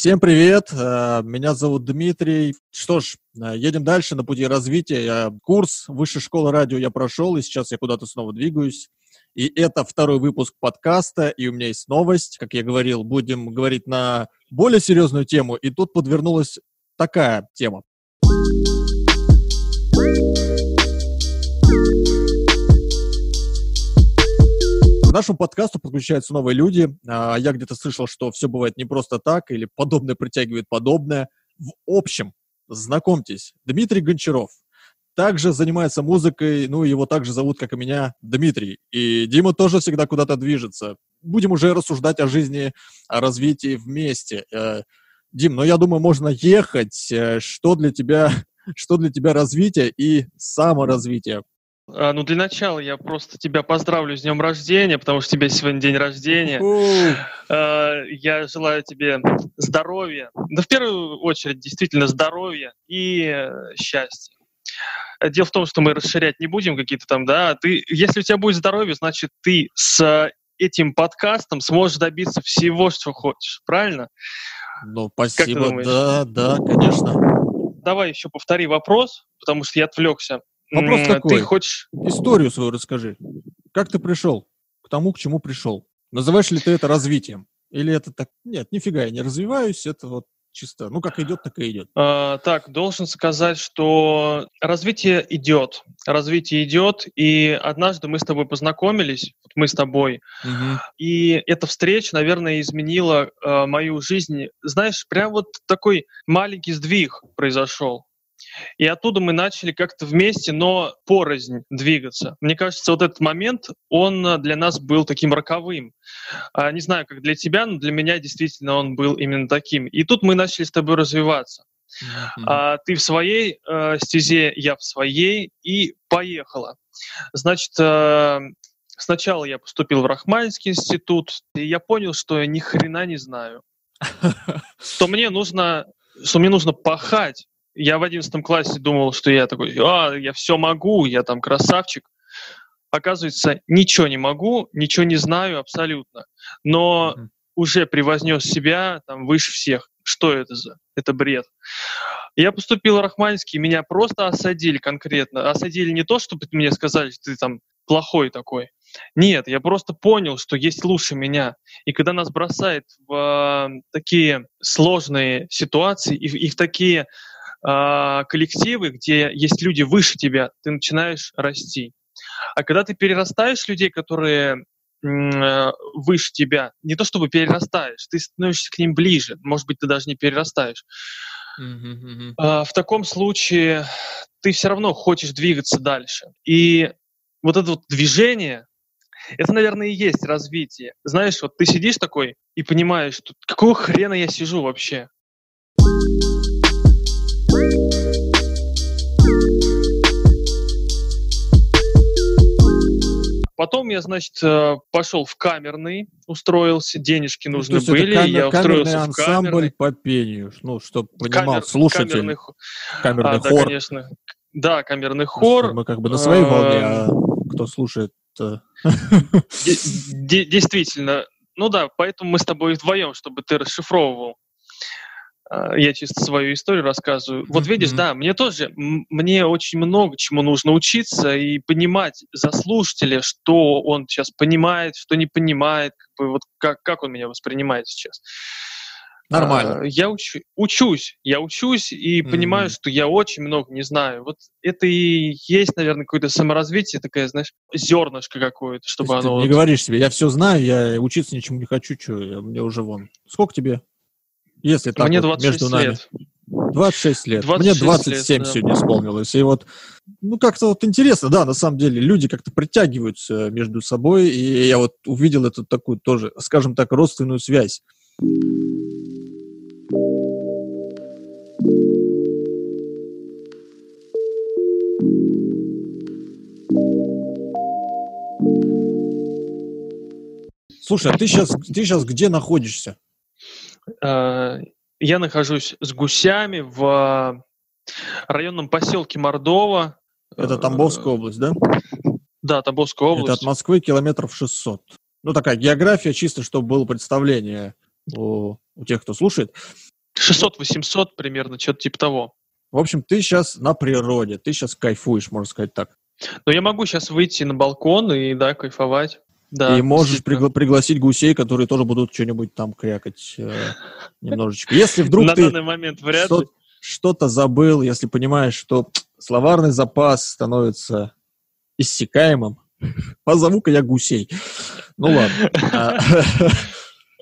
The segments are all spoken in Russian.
Всем привет, э, меня зовут Дмитрий. Что ж, э, едем дальше на пути развития. Курс Высшей школы радио я прошел, и сейчас я куда-то снова двигаюсь. И это второй выпуск подкаста, и у меня есть новость. Как я говорил, будем говорить на более серьезную тему, и тут подвернулась такая тема. К нашему подкасту подключаются новые люди. А, я где-то слышал, что все бывает не просто так, или подобное притягивает подобное. В общем, знакомьтесь, Дмитрий Гончаров. Также занимается музыкой, ну, его также зовут, как и меня, Дмитрий. И Дима тоже всегда куда-то движется. Будем уже рассуждать о жизни, о развитии вместе. Э, Дим, ну, я думаю, можно ехать. Э, что для тебя, что для тебя развитие и саморазвитие? А, ну, для начала я просто тебя поздравлю с днем рождения, потому что у тебя сегодня день рождения. А, я желаю тебе здоровья. Да, в первую очередь, действительно, здоровья и э, счастья. Дело в том, что мы расширять не будем какие-то там, да, ты, если у тебя будет здоровье, значит, ты с этим подкастом сможешь добиться всего, что хочешь, правильно? Ну, спасибо, да, да, конечно. Давай еще повтори вопрос, потому что я отвлекся. Вопрос такой. Ты хочешь... Историю свою расскажи. Как ты пришел к тому, к чему пришел? Называешь ли ты это развитием? Или это так... Нет, нифига, я не развиваюсь, это вот чисто, ну, как идет, так и идет. А, так, должен сказать, что развитие идет, развитие идет, и однажды мы с тобой познакомились, мы с тобой, угу. и эта встреча, наверное, изменила э, мою жизнь. Знаешь, прям вот такой маленький сдвиг произошел. И оттуда мы начали как-то вместе, но порознь двигаться. Мне кажется, вот этот момент, он для нас был таким роковым. А, не знаю, как для тебя, но для меня действительно он был именно таким. И тут мы начали с тобой развиваться. Mm-hmm. А, ты в своей э, стезе, я в своей, и поехала. Значит, э, сначала я поступил в Рахманинский институт, и я понял, что я ни хрена не знаю. Что мне нужно, что мне нужно пахать я в одиннадцатом классе думал, что я такой, а, я все могу, я там красавчик. Оказывается, ничего не могу, ничего не знаю абсолютно. Но mm-hmm. уже превознес себя там выше всех. Что это за? Это бред. Я поступил в Рахманинский, меня просто осадили конкретно. Осадили не то, чтобы мне сказали, что ты там плохой такой. Нет, я просто понял, что есть лучше меня. И когда нас бросает в э, такие сложные ситуации и, и в такие э, коллективы, где есть люди выше тебя, ты начинаешь расти. А когда ты перерастаешь людей, которые э, выше тебя, не то чтобы перерастаешь, ты становишься к ним ближе, может быть, ты даже не перерастаешь. Mm-hmm. Э, в таком случае ты все равно хочешь двигаться дальше. И вот это вот движение, это, наверное, и есть развитие. Знаешь, вот ты сидишь такой и понимаешь, что какого хрена я сижу вообще? Потом я, значит, э, пошел в камерный, устроился, денежки ну, нужны ну, были, камер, я устроился в камерный. по пению, ну, чтобы понимал Камер, слушатель. Камерный, камерный а, хор. Да, конечно. Да, камерный хор. Мы как бы на своей волне, а кто слушает... Действительно. Ну да, поэтому мы с тобой вдвоем, чтобы ты расшифровывал. А, я чисто свою историю рассказываю. Вот видишь, mm-hmm. да, мне тоже, мне очень много чему нужно учиться и понимать за слушателя, что он сейчас понимает, что не понимает, как бы вот как, как он меня воспринимает сейчас. Нормально. А, я учу, учусь, я учусь и mm-hmm. понимаю, что я очень много не знаю. Вот это и есть, наверное, какое-то саморазвитие, такая, знаешь, зернышко какое-то, чтобы оно... Ты вот... не говоришь себе, я все знаю, я учиться ничему не хочу, что, мне уже вон. Сколько тебе? Если так Мне вот 26 между нами. лет. 26 лет. 26 Мне 27 лет, да. сегодня исполнилось. И вот, ну, как-то вот интересно, да, на самом деле, люди как-то притягиваются между собой, и я вот увидел эту такую тоже, скажем так, родственную связь. Слушай, а ты сейчас, ты сейчас где находишься? Э, я нахожусь с гусями в районном поселке Мордова. Это Тамбовская область, да? Да, Тамбовская область. Это от Москвы километров 600. Ну, такая география, чисто чтобы было представление у, у тех, кто слушает. 600-800 примерно, что-то типа того. В общем, ты сейчас на природе, ты сейчас кайфуешь, можно сказать так. Но я могу сейчас выйти на балкон и, да, кайфовать. Да, и можешь пригла- пригласить гусей, которые тоже будут что-нибудь там крякать э, немножечко. Если вдруг на ты данный момент вряд что- ли. что-то забыл, если понимаешь, что словарный запас становится иссякаемым, позову-ка я гусей. Ну ладно. А,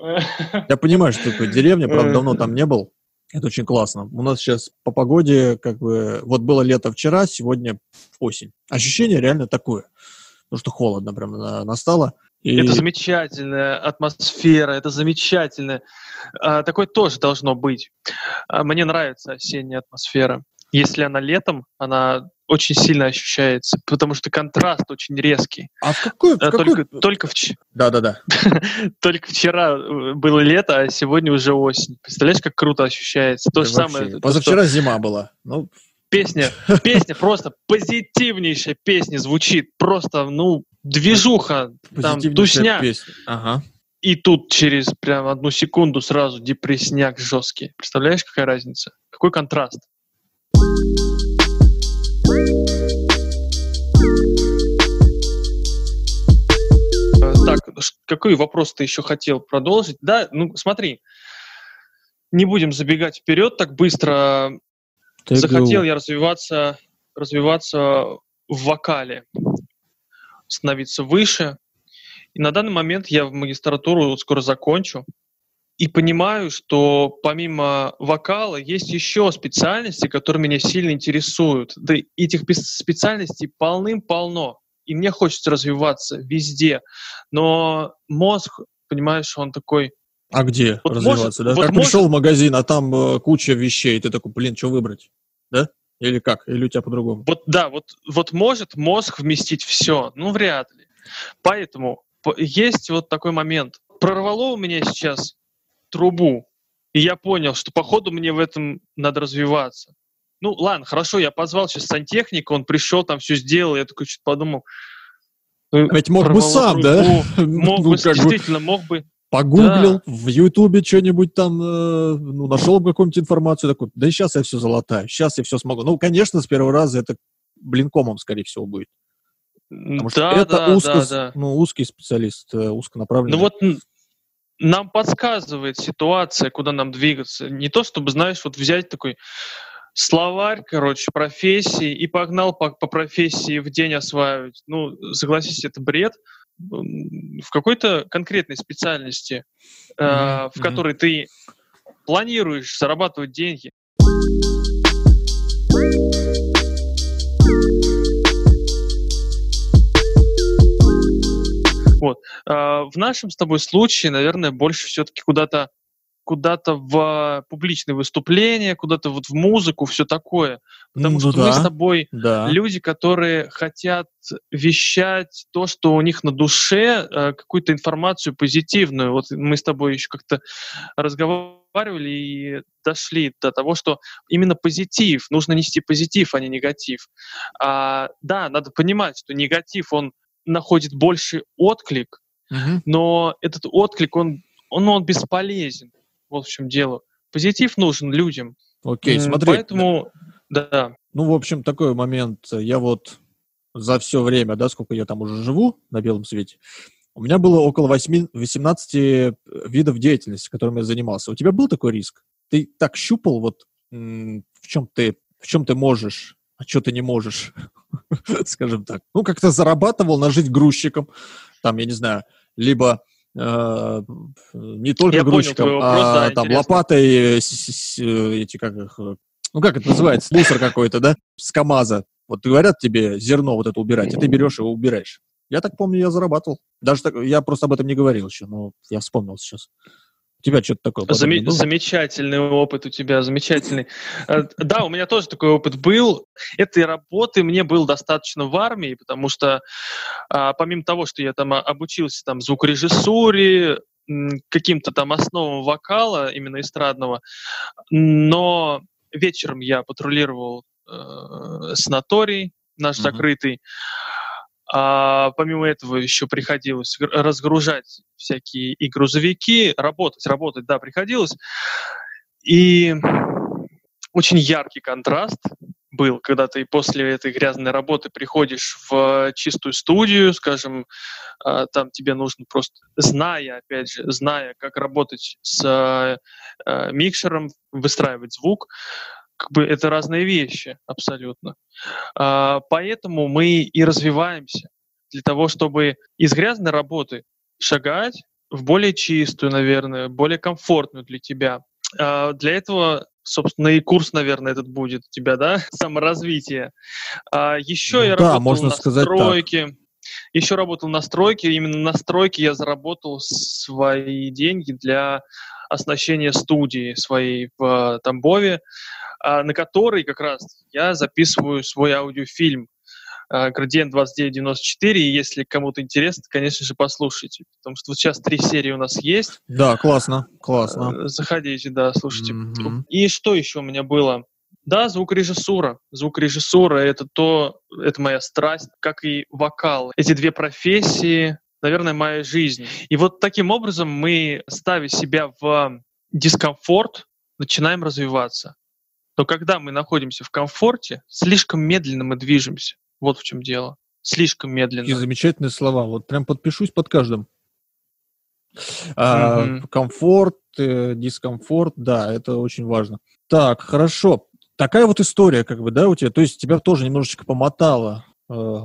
Я понимаю, что такое деревня, правда, давно там не был. Это очень классно. У нас сейчас по погоде, как бы, вот было лето вчера, сегодня осень. Ощущение реально такое. Потому что холодно прям на- настало. И Это замечательная атмосфера, это замечательно. А, такое тоже должно быть. А, мне нравится осенняя атмосфера. Если она летом, она очень сильно ощущается, потому что контраст очень резкий. А в какой... в какой- Только, только, вч- Да-да-да. только вчера э, было лето, а сегодня уже осень. Представляешь, как круто ощущается? То же Вообще. самое. то, Позавчера зима была. Ну, Песня, песня просто позитивнейшая песня звучит. Просто, ну, движуха, там, тусня. песня. Ага. И тут через прям одну секунду сразу депрессняк жесткий. Представляешь, какая разница? Какой контраст? Э, Так, какой вопрос ты еще хотел продолжить? Да, ну смотри, не будем забегать вперед так быстро. Ты Захотел говорил, я развиваться, развиваться в вокале, становиться выше. И на данный момент я в магистратуру вот скоро закончу. И понимаю, что помимо вокала есть еще специальности, которые меня сильно интересуют. Да этих специальностей полным-полно. И мне хочется развиваться везде. Но мозг, понимаешь, он такой А где Вот развиваться, может- да? вот как может- пришел в магазин, а там э, куча вещей, ты такой, блин, что выбрать? Да? Или как? Или у тебя по-другому? Вот да, вот, вот может мозг вместить все, ну вряд ли. Поэтому есть вот такой момент. Прорвало у меня сейчас трубу, и я понял, что походу мне в этом надо развиваться. Ну ладно, хорошо, я позвал сейчас сантехника, он пришел, там все сделал, я такой что-то подумал. А Ведь мог бы сам, да? трубу, Мог Ну, бы, как бы действительно, мог бы. Погуглил, в Ютубе что-нибудь там, э, ну, нашел какую-нибудь информацию, такой, да сейчас я все залатаю, сейчас я все смогу. Ну, конечно, с первого раза это блинкомом, скорее всего, будет. Потому Да, это да, узко, да, да. ну, узкий специалист, э, узконаправленный. Ну вот нам подсказывает ситуация, куда нам двигаться. Не то, чтобы, знаешь, вот взять такой словарь, короче, профессии и погнал по, по профессии в день осваивать. Ну, согласись, это бред. В какой-то конкретной специальности, э, Мгм, в которой ты планируешь зарабатывать деньги, Вот. А, В нашем с тобой случае, наверное, больше все-таки куда-то куда-то в публичные выступления, куда-то вот в музыку, все такое. Потому Ну что мы да. с тобой Да. люди, которые хотят вещать то, что у них на душе, э, какую-то информацию позитивную. Вот мы с тобой еще как-то разговаривали и дошли до того, что именно позитив, нужно нести позитив, а не негатив. А, да, надо понимать, что негатив, он находит больше отклик, Мгм. но этот отклик, он, он, он бесполезен. Вот в чем дело. Позитив нужен людям. Окей, смотри. Поэтому, да. Ну, в общем, такой момент. Я вот за все время, да, сколько я там уже живу на белом свете, у меня было около 8, 18 видов деятельности, которыми я занимался. У тебя был такой риск? Ты так щупал, вот в чем ты, в чем ты можешь, а что ты не можешь, скажем так. Ну, как-то зарабатывал на жить грузчиком, там, я не знаю, либо э, не только Я грузчиком, вопрос, а да, там интересно. лопатой, э, с- с- э, эти как их, ну как это называется, мусор какой-то, да, с КАМАЗа. Вот говорят тебе зерно вот это убирать, и ты берешь его убираешь. Я так помню, я зарабатывал. Даже так, я просто об этом не говорил еще, но я вспомнил сейчас. У тебя что-то такое Заме- было? замечательный опыт у тебя, замечательный. Э, Да, у меня тоже такой опыт был. Этой работы мне было достаточно в армии, потому что а, помимо того, что я там а, обучился там звукорежиссуре, каким-то там основам вокала, именно эстрадного, но вечером я патрулировал э, санаторий наш Мгм. закрытый, а помимо этого еще приходилось гр- разгружать всякие и грузовики, работать, работать, да, приходилось. И очень яркий контраст был, когда ты после этой грязной работы приходишь в чистую студию, скажем, а, там тебе нужно просто, зная, опять же, зная, как работать с а, микшером, выстраивать звук, как бы это разные вещи абсолютно. А, поэтому мы и развиваемся для того, чтобы из грязной работы шагать в более чистую, наверное, более комфортную для тебя. Для этого собственно, и курс, наверное, этот будет у тебя, да, саморазвитие. А еще я да, работал можно на сказать стройке. Так. Еще работал на стройке. Именно на стройке я заработал свои деньги для оснащения студии своей в Тамбове, а, на которой как раз я записываю свой аудиофильм Э, градиент 2994, и если кому-то интересно, конечно же, послушайте, потому что вот сейчас три серии у нас есть. Да, классно, классно. Э, заходите, да, слушайте. Mm-hmm. И что еще у меня было? Да, звукорежиссура. Звукорежиссура — это то, это моя страсть, как и вокал. Эти две профессии, наверное, моя жизнь. И вот таким образом мы, ставя себя в дискомфорт, начинаем развиваться. Но когда мы находимся в комфорте, слишком медленно мы движемся. Вот в чем дело. Слишком медленно. Какие замечательные слова. Вот прям подпишусь под каждым. А, mm-hmm. Комфорт, э, дискомфорт, да, это очень важно. Так, хорошо. Такая вот история, как бы, да, у тебя. То есть тебя тоже немножечко помотала э,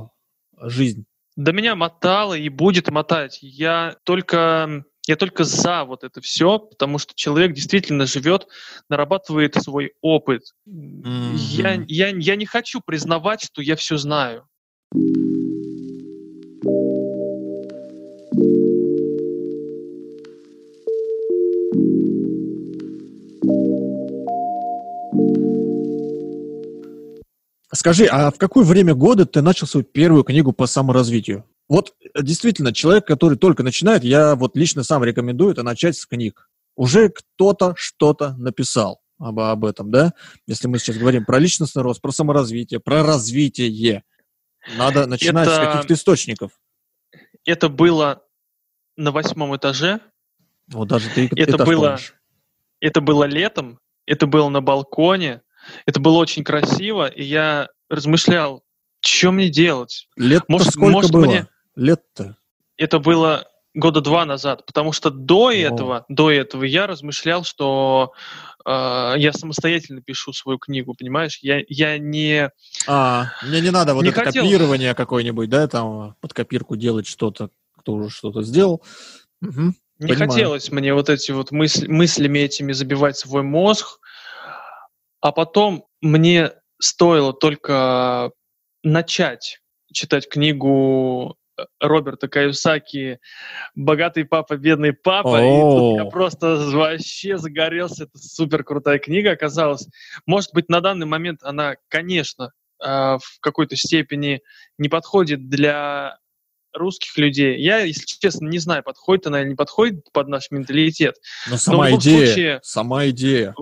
жизнь. Да меня мотало и будет мотать. Я только я только за вот это все, потому что человек действительно живет, нарабатывает свой опыт. Mm-hmm. Я, я, я не хочу признавать, что я все знаю. Скажи, а в какое время года ты начал свою первую книгу по саморазвитию? Вот э, действительно, человек, который только начинает, я вот лично сам рекомендую это начать с книг. Уже кто-то что-то написал об, об этом, да? Если мы сейчас говорим про личностный рост, про саморазвитие, про развитие. Надо начинать это, с каких-то источников. Это было на восьмом этаже. Вот даже ты это было, помнишь. это было летом, это было на балконе, это было очень красиво, и я размышлял, что мне делать. Лет может, сколько может было? Мне лет-то? Это было года два назад, потому что до О. этого, до этого я размышлял, что э, я самостоятельно пишу свою книгу, понимаешь? Я, я не... А, мне не надо вот не это хотел... копирование какое-нибудь, да, там под копирку делать что-то, кто уже что-то сделал. Угу, не понимаю. хотелось мне вот эти вот мысли, мыслями этими забивать свой мозг, а потом мне стоило только начать читать книгу Роберта Каюсаки «Богатый папа, бедный папа». И тут я просто вообще загорелся. Это супер крутая книга оказалась. Может быть, на данный момент она, конечно, а, в какой-то степени не подходит для русских людей. Я, если честно, не знаю, подходит она или не подходит под наш менталитет. Но сама Но идея, случае, сама идея.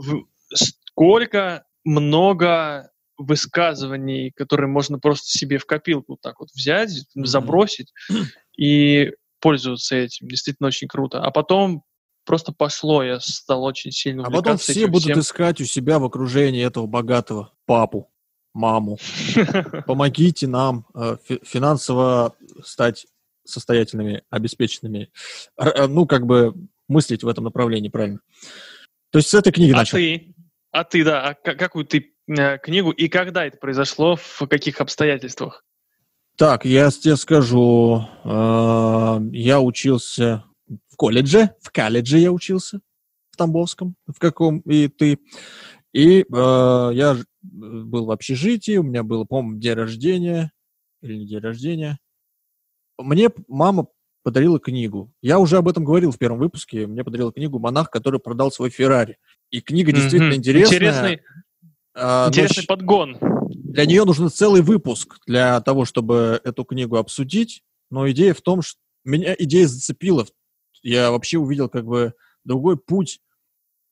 Сколько много высказываний, которые можно просто себе в копилку так вот взять, mm-hmm. забросить и пользоваться этим. Действительно очень круто. А потом просто пошло, я стал очень сильно А потом все этим будут всем. искать у себя в окружении этого богатого папу, маму. Помогите нам э, финансово стать состоятельными, обеспеченными. Э, ну, как бы мыслить в этом направлении, правильно? То есть с этой книги а начал. Ты? А ты, да, а какую ты Э, книгу и когда это произошло, в каких обстоятельствах? Так, я тебе скажу, э, я учился в колледже, в колледже я учился, в Тамбовском, в каком, и ты. И э, я был в общежитии, у меня было, по-моему, день рождения, или не день рождения. Мне мама подарила книгу. Я уже об этом говорил в первом выпуске. Мне подарила книгу «Монах, который продал свой Феррари». И книга действительно mm-hmm. интересная. Интересный, а, Интересный но подгон. Для нее нужен целый выпуск для того, чтобы эту книгу обсудить. Но идея в том, что меня идея зацепила. Я вообще увидел как бы другой путь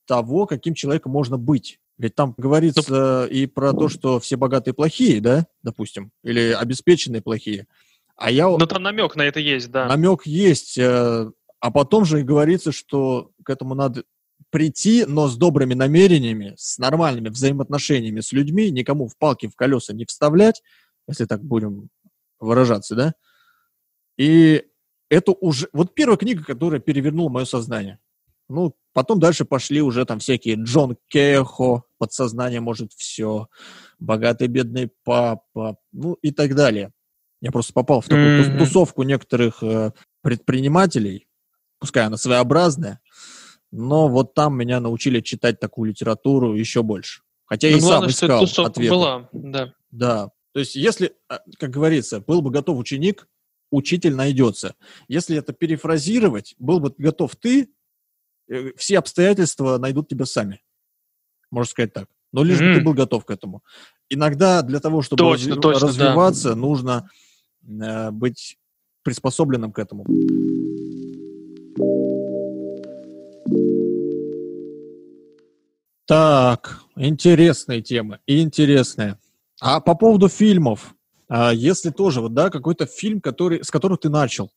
того, каким человеком можно быть. Ведь там говорится и про то, что все богатые плохие, да, допустим, или обеспеченные плохие. А я... Ну, там намек на это есть, да. Намек есть. Э, а потом же и говорится, что к этому надо прийти, но с добрыми намерениями, с нормальными взаимоотношениями с людьми, никому в палки в колеса не вставлять, если так будем выражаться, да? И это уже... Вот первая книга, которая перевернула мое сознание. Ну, потом дальше пошли уже там всякие Джон Кехо, подсознание может все, богатый бедный папа, ну и так далее. Я просто попал в такую mm-hmm. тусовку некоторых э, предпринимателей, пускай она своеобразная, но вот там меня научили читать такую литературу еще больше. Хотя ну, я и главное, сам искал что ответы. была, да. Да. То есть если, а, как говорится, был бы готов ученик, учитель найдется. Если это перефразировать, был бы готов ты, э, все обстоятельства найдут тебя сами. Можно сказать так. Но лишь mm. бы ты был готов к этому. Иногда для того, чтобы точно, разви- точно, развиваться, да. нужно э, быть приспособленным к этому. Так, интересные темы. Интересные. А по поводу фильмов, а если тоже, вот, да, какой-то фильм, который, с которого ты начал,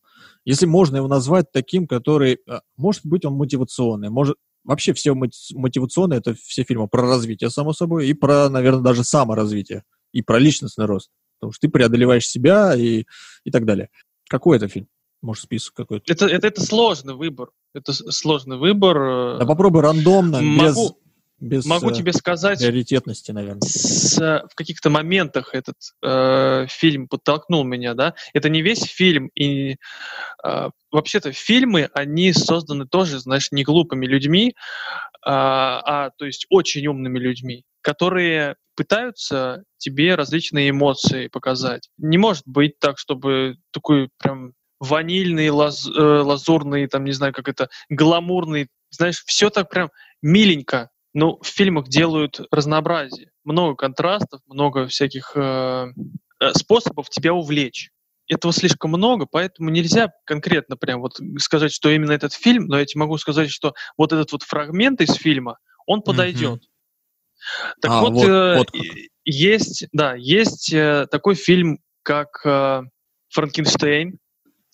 если можно его назвать таким, который, а, может быть, он мотивационный, может, вообще все мотивационные, это все фильмы про развитие, само собой, и про, наверное, даже саморазвитие, и про личностный рост, потому что ты преодолеваешь себя и, и так далее. Какой это фильм? Может, список какой-то? Это, это, это сложный выбор. Это сложный выбор. Э, да попробуй рандомно, Могу... без без Могу э, тебе сказать, приоритетности, наверное. С, в каких-то моментах этот э, фильм подтолкнул меня, да. Это не весь фильм, и э, вообще-то фильмы, они созданы тоже, знаешь, не глупыми людьми, а, а то есть очень умными людьми, которые пытаются тебе различные эмоции показать. Не может быть так, чтобы такой прям ванильный, лаз, э, лазурный, там, не знаю, как это, гламурный, знаешь, все так прям миленько, ну, в фильмах делают разнообразие. Много контрастов, много всяких э, э, способов тебя увлечь. Этого слишком много, поэтому нельзя конкретно прям вот сказать, что именно этот фильм, но я тебе могу сказать, что вот этот вот фрагмент из фильма, он подойдет. Mm-hmm. Так а, вот, вот, э, вот есть, да, есть э, такой фильм, как э, Франкенштейн.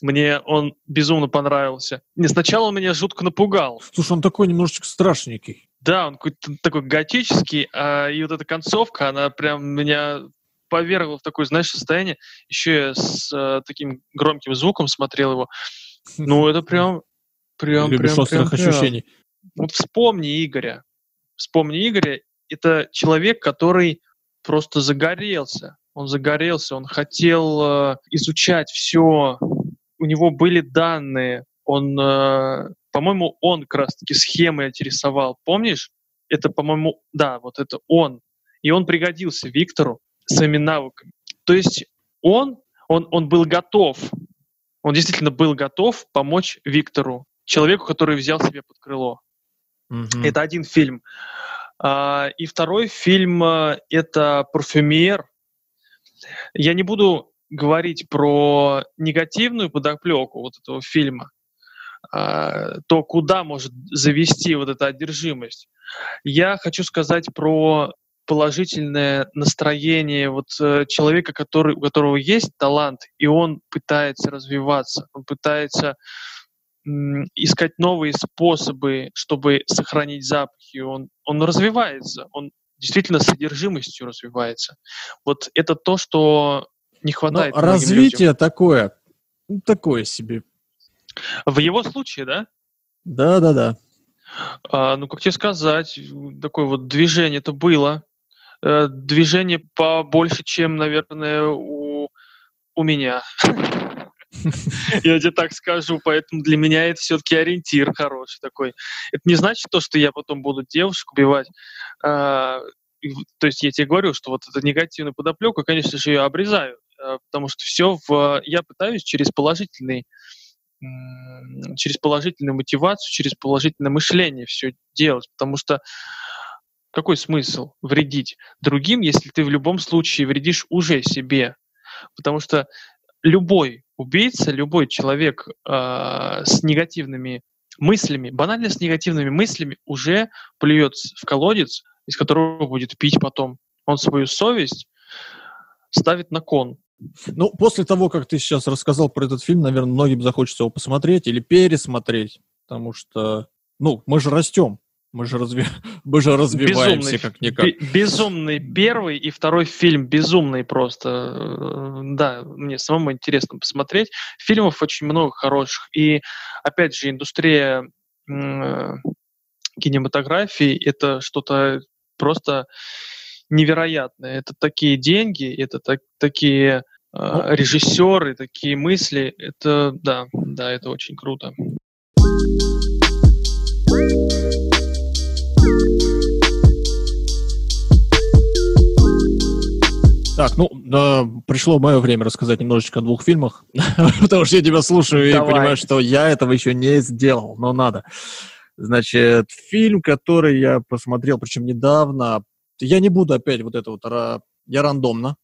Мне он безумно понравился. Не, сначала он меня жутко напугал. Слушай, он такой немножечко страшненький. Да, он какой-то такой готический, а, и вот эта концовка, она прям меня повергла в такое, знаешь, состояние. Еще я с а, таким громким звуком смотрел его. Ну, это прям... прям Любишь прям, острых прям, ощущений. Вот вспомни Игоря. Вспомни Игоря. Это человек, который просто загорелся. Он загорелся, он хотел э, изучать все. У него были данные. Он э, по-моему, он как раз-таки схемы эти рисовал. Помнишь? Это, по-моему, да, вот это он. И он пригодился Виктору своими навыками. То есть он, он, он был готов, он действительно был готов помочь Виктору, человеку, который взял себе под крыло. Mm-hmm. Это один фильм. А, и второй фильм а, — это «Парфюмер». Я не буду говорить про негативную подоплеку вот этого фильма, то куда может завести вот эта одержимость. Я хочу сказать про положительное настроение вот э, человека, который, у которого есть талант, и он пытается развиваться, он пытается искать новые способы, чтобы сохранить запахи. Он, он развивается, он действительно содержимостью развивается. Вот это то, что не хватает. Но развитие людям. такое, ну, такое себе. В его случае, да? Да, да, да. А, ну, как тебе сказать, такое вот движение это было. Э, движение побольше, чем, наверное, у, у меня. Я тебе так скажу, поэтому для меня это все-таки ориентир хороший такой. Это не значит то, что я потом буду девушек убивать. А, то есть я тебе говорю, что вот это негативную подоплеку, конечно же, ее обрезаю, э, потому что все в... Я пытаюсь через положительный через положительную мотивацию, через положительное мышление все делать, потому что какой смысл вредить другим, если ты в любом случае вредишь уже себе? Потому что любой убийца, любой человек э, с негативными мыслями, банально с негативными мыслями, уже плюет в колодец, из которого будет пить потом. Он свою совесть ставит на кон. Ну, после того, как ты сейчас рассказал про этот фильм, наверное, многим захочется его посмотреть или пересмотреть, потому что, ну, мы же растем. Мы же, разви... Мы же развиваемся как-никак. Безумный первый и второй фильм. Безумный просто. Э, да, мне самому интересно посмотреть. Фильмов очень много хороших. И, опять же, индустрия э, кинематографии — это что-то просто невероятное. Это такие деньги, это так, такие э, режиссеры, такие мысли. Это, да, да, это очень круто. Так, ну, да, пришло мое время рассказать немножечко о двух фильмах, потому что я тебя слушаю Давай. и понимаю, что я этого еще не сделал, но надо. Значит, фильм, который я посмотрел, причем недавно, я не буду опять вот это вот, я рандомно,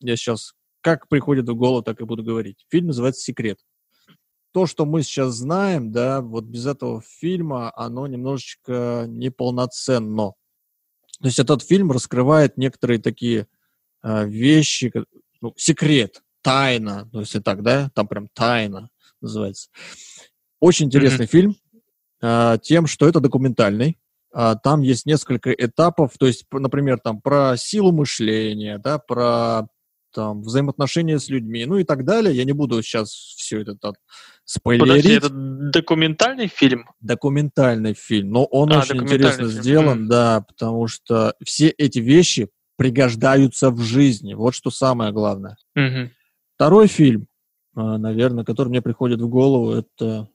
я сейчас как приходит в голову, так и буду говорить. Фильм называется «Секрет». То, что мы сейчас знаем, да, вот без этого фильма, оно немножечко неполноценно. То есть этот фильм раскрывает некоторые такие а, вещи, ну, секрет, тайна, ну, если так, да, там прям тайна называется. Очень интересный mm-hmm. фильм а, тем, что это документальный. А, там есть несколько этапов, то есть, например, там про силу мышления, да, про там взаимоотношения с людьми, ну и так далее. Я не буду сейчас все это там спойлерить. Подожди, это документальный фильм? Документальный фильм, но он а, очень интересно фильм. сделан, mm. да, потому что все эти вещи пригождаются в жизни. Вот что самое главное. Угу. Второй фильм, а, наверное, который мне приходит в голову, это,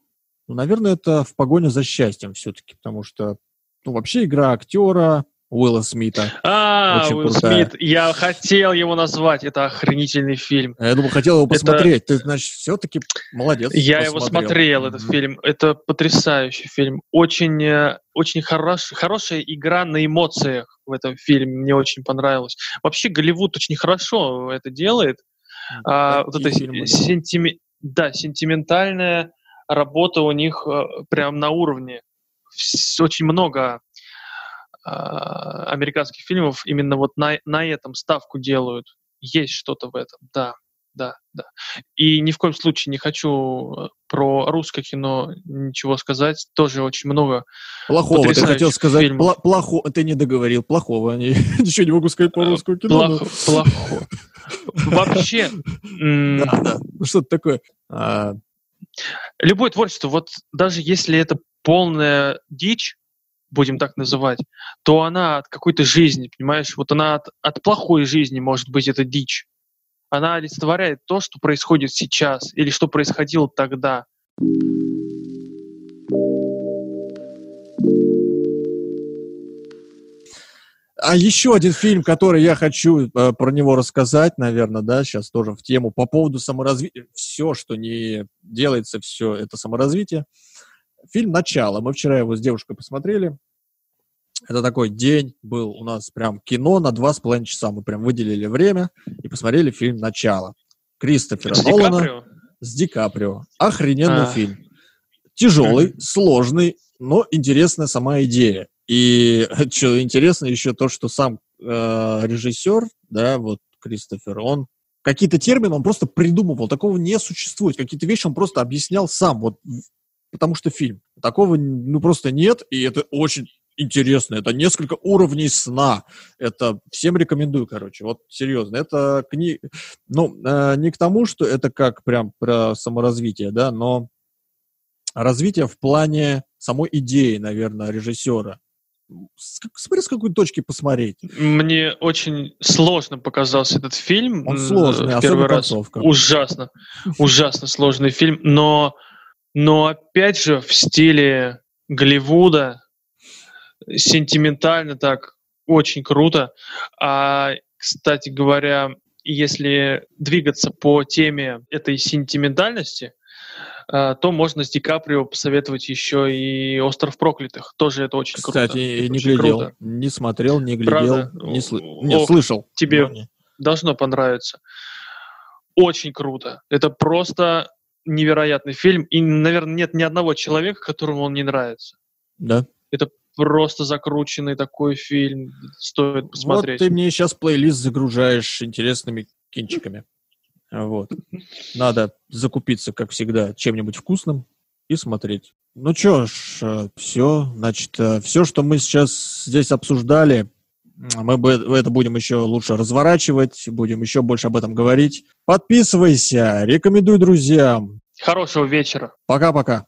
ну, наверное, это «В погоне за счастьем» все-таки, потому что, ну, вообще игра актера, Уилла Смита. А, Очень Уилл крутая. Смит, я хотел его назвать, это охренительный фильм. Я думал, хотел его посмотреть, это... ты, значит, все-таки молодец. Я посмотрел. его смотрел, этот mm-hmm. фильм, это потрясающий фильм, очень, э, очень хорош, хорошая игра на эмоциях в этом фильме, мне очень понравилось. Вообще Голливуд очень хорошо это делает, а, вот это сентими... да, сентиментальная работа у них э, прям на уровне. Очень много а, американских фильмов именно вот на, на этом ставку делают. Есть что-то в этом, да, да, да. И ни в коем случае не хочу э, про русское кино ничего сказать. Тоже очень много Плохого, ты хотел сказать, пла- плохо, ты не договорил, плохого. Ничего не могу сказать по русскому кино. Плохо. Вообще... Да, да, ну что-то такое. А, Любое творчество, вот даже если это полная дичь, будем так называть, то она от какой-то жизни, понимаешь? Вот она от, от плохой жизни, может быть, это дичь. Она олицетворяет то, что происходит сейчас или что происходило тогда. А еще один фильм, который я хочу э, про него рассказать, наверное, да, сейчас тоже в тему по поводу саморазвития. Все, что не делается, все это саморазвитие. Фильм «Начало». Мы вчера его с девушкой посмотрели. Это такой день был у нас прям кино на два с половиной часа. Мы прям выделили время и посмотрели фильм «Начало». Кристофера с Нолана. Ди Каприо? С Ди Каприо. Охрененный а. фильм. Тяжелый, сложный, но интересная сама идея. И что интересно еще то, что сам э, режиссер, да, вот Кристофер, он какие-то термины он просто придумывал, такого не существует. Какие-то вещи он просто объяснял сам, вот потому что фильм. Такого ну просто нет, и это очень интересно. Это несколько уровней сна. Это всем рекомендую, короче. Вот серьезно. Это книга... Ну, э, не к тому, что это как прям про саморазвитие, да, но развитие в плане самой идеи, наверное, режиссера. Смотри, с какой точки посмотреть. Мне очень сложно показался этот фильм. Он сложный, в первый раз. Концовка. Ужасно, ужасно сложный фильм, но, но опять же в стиле Голливуда, сентиментально так, очень круто. А, кстати говоря, если двигаться по теме этой сентиментальности, а, то можно с Ди Каприо посоветовать еще и «Остров проклятых». Тоже это очень Кстати, круто. Кстати, не глядел, круто. не смотрел, не глядел, Правда? не, сл... не Ох, слышал. Тебе не. должно понравиться. Очень круто. Это просто невероятный фильм. И, наверное, нет ни одного человека, которому он не нравится. Да. Это просто закрученный такой фильм. Стоит посмотреть. Вот ты мне сейчас плейлист загружаешь интересными кинчиками. Вот. Надо закупиться, как всегда, чем-нибудь вкусным и смотреть. Ну что ж, все, значит, все, что мы сейчас здесь обсуждали, мы это будем еще лучше разворачивать, будем еще больше об этом говорить. Подписывайся, рекомендуй друзьям. Хорошего вечера. Пока-пока.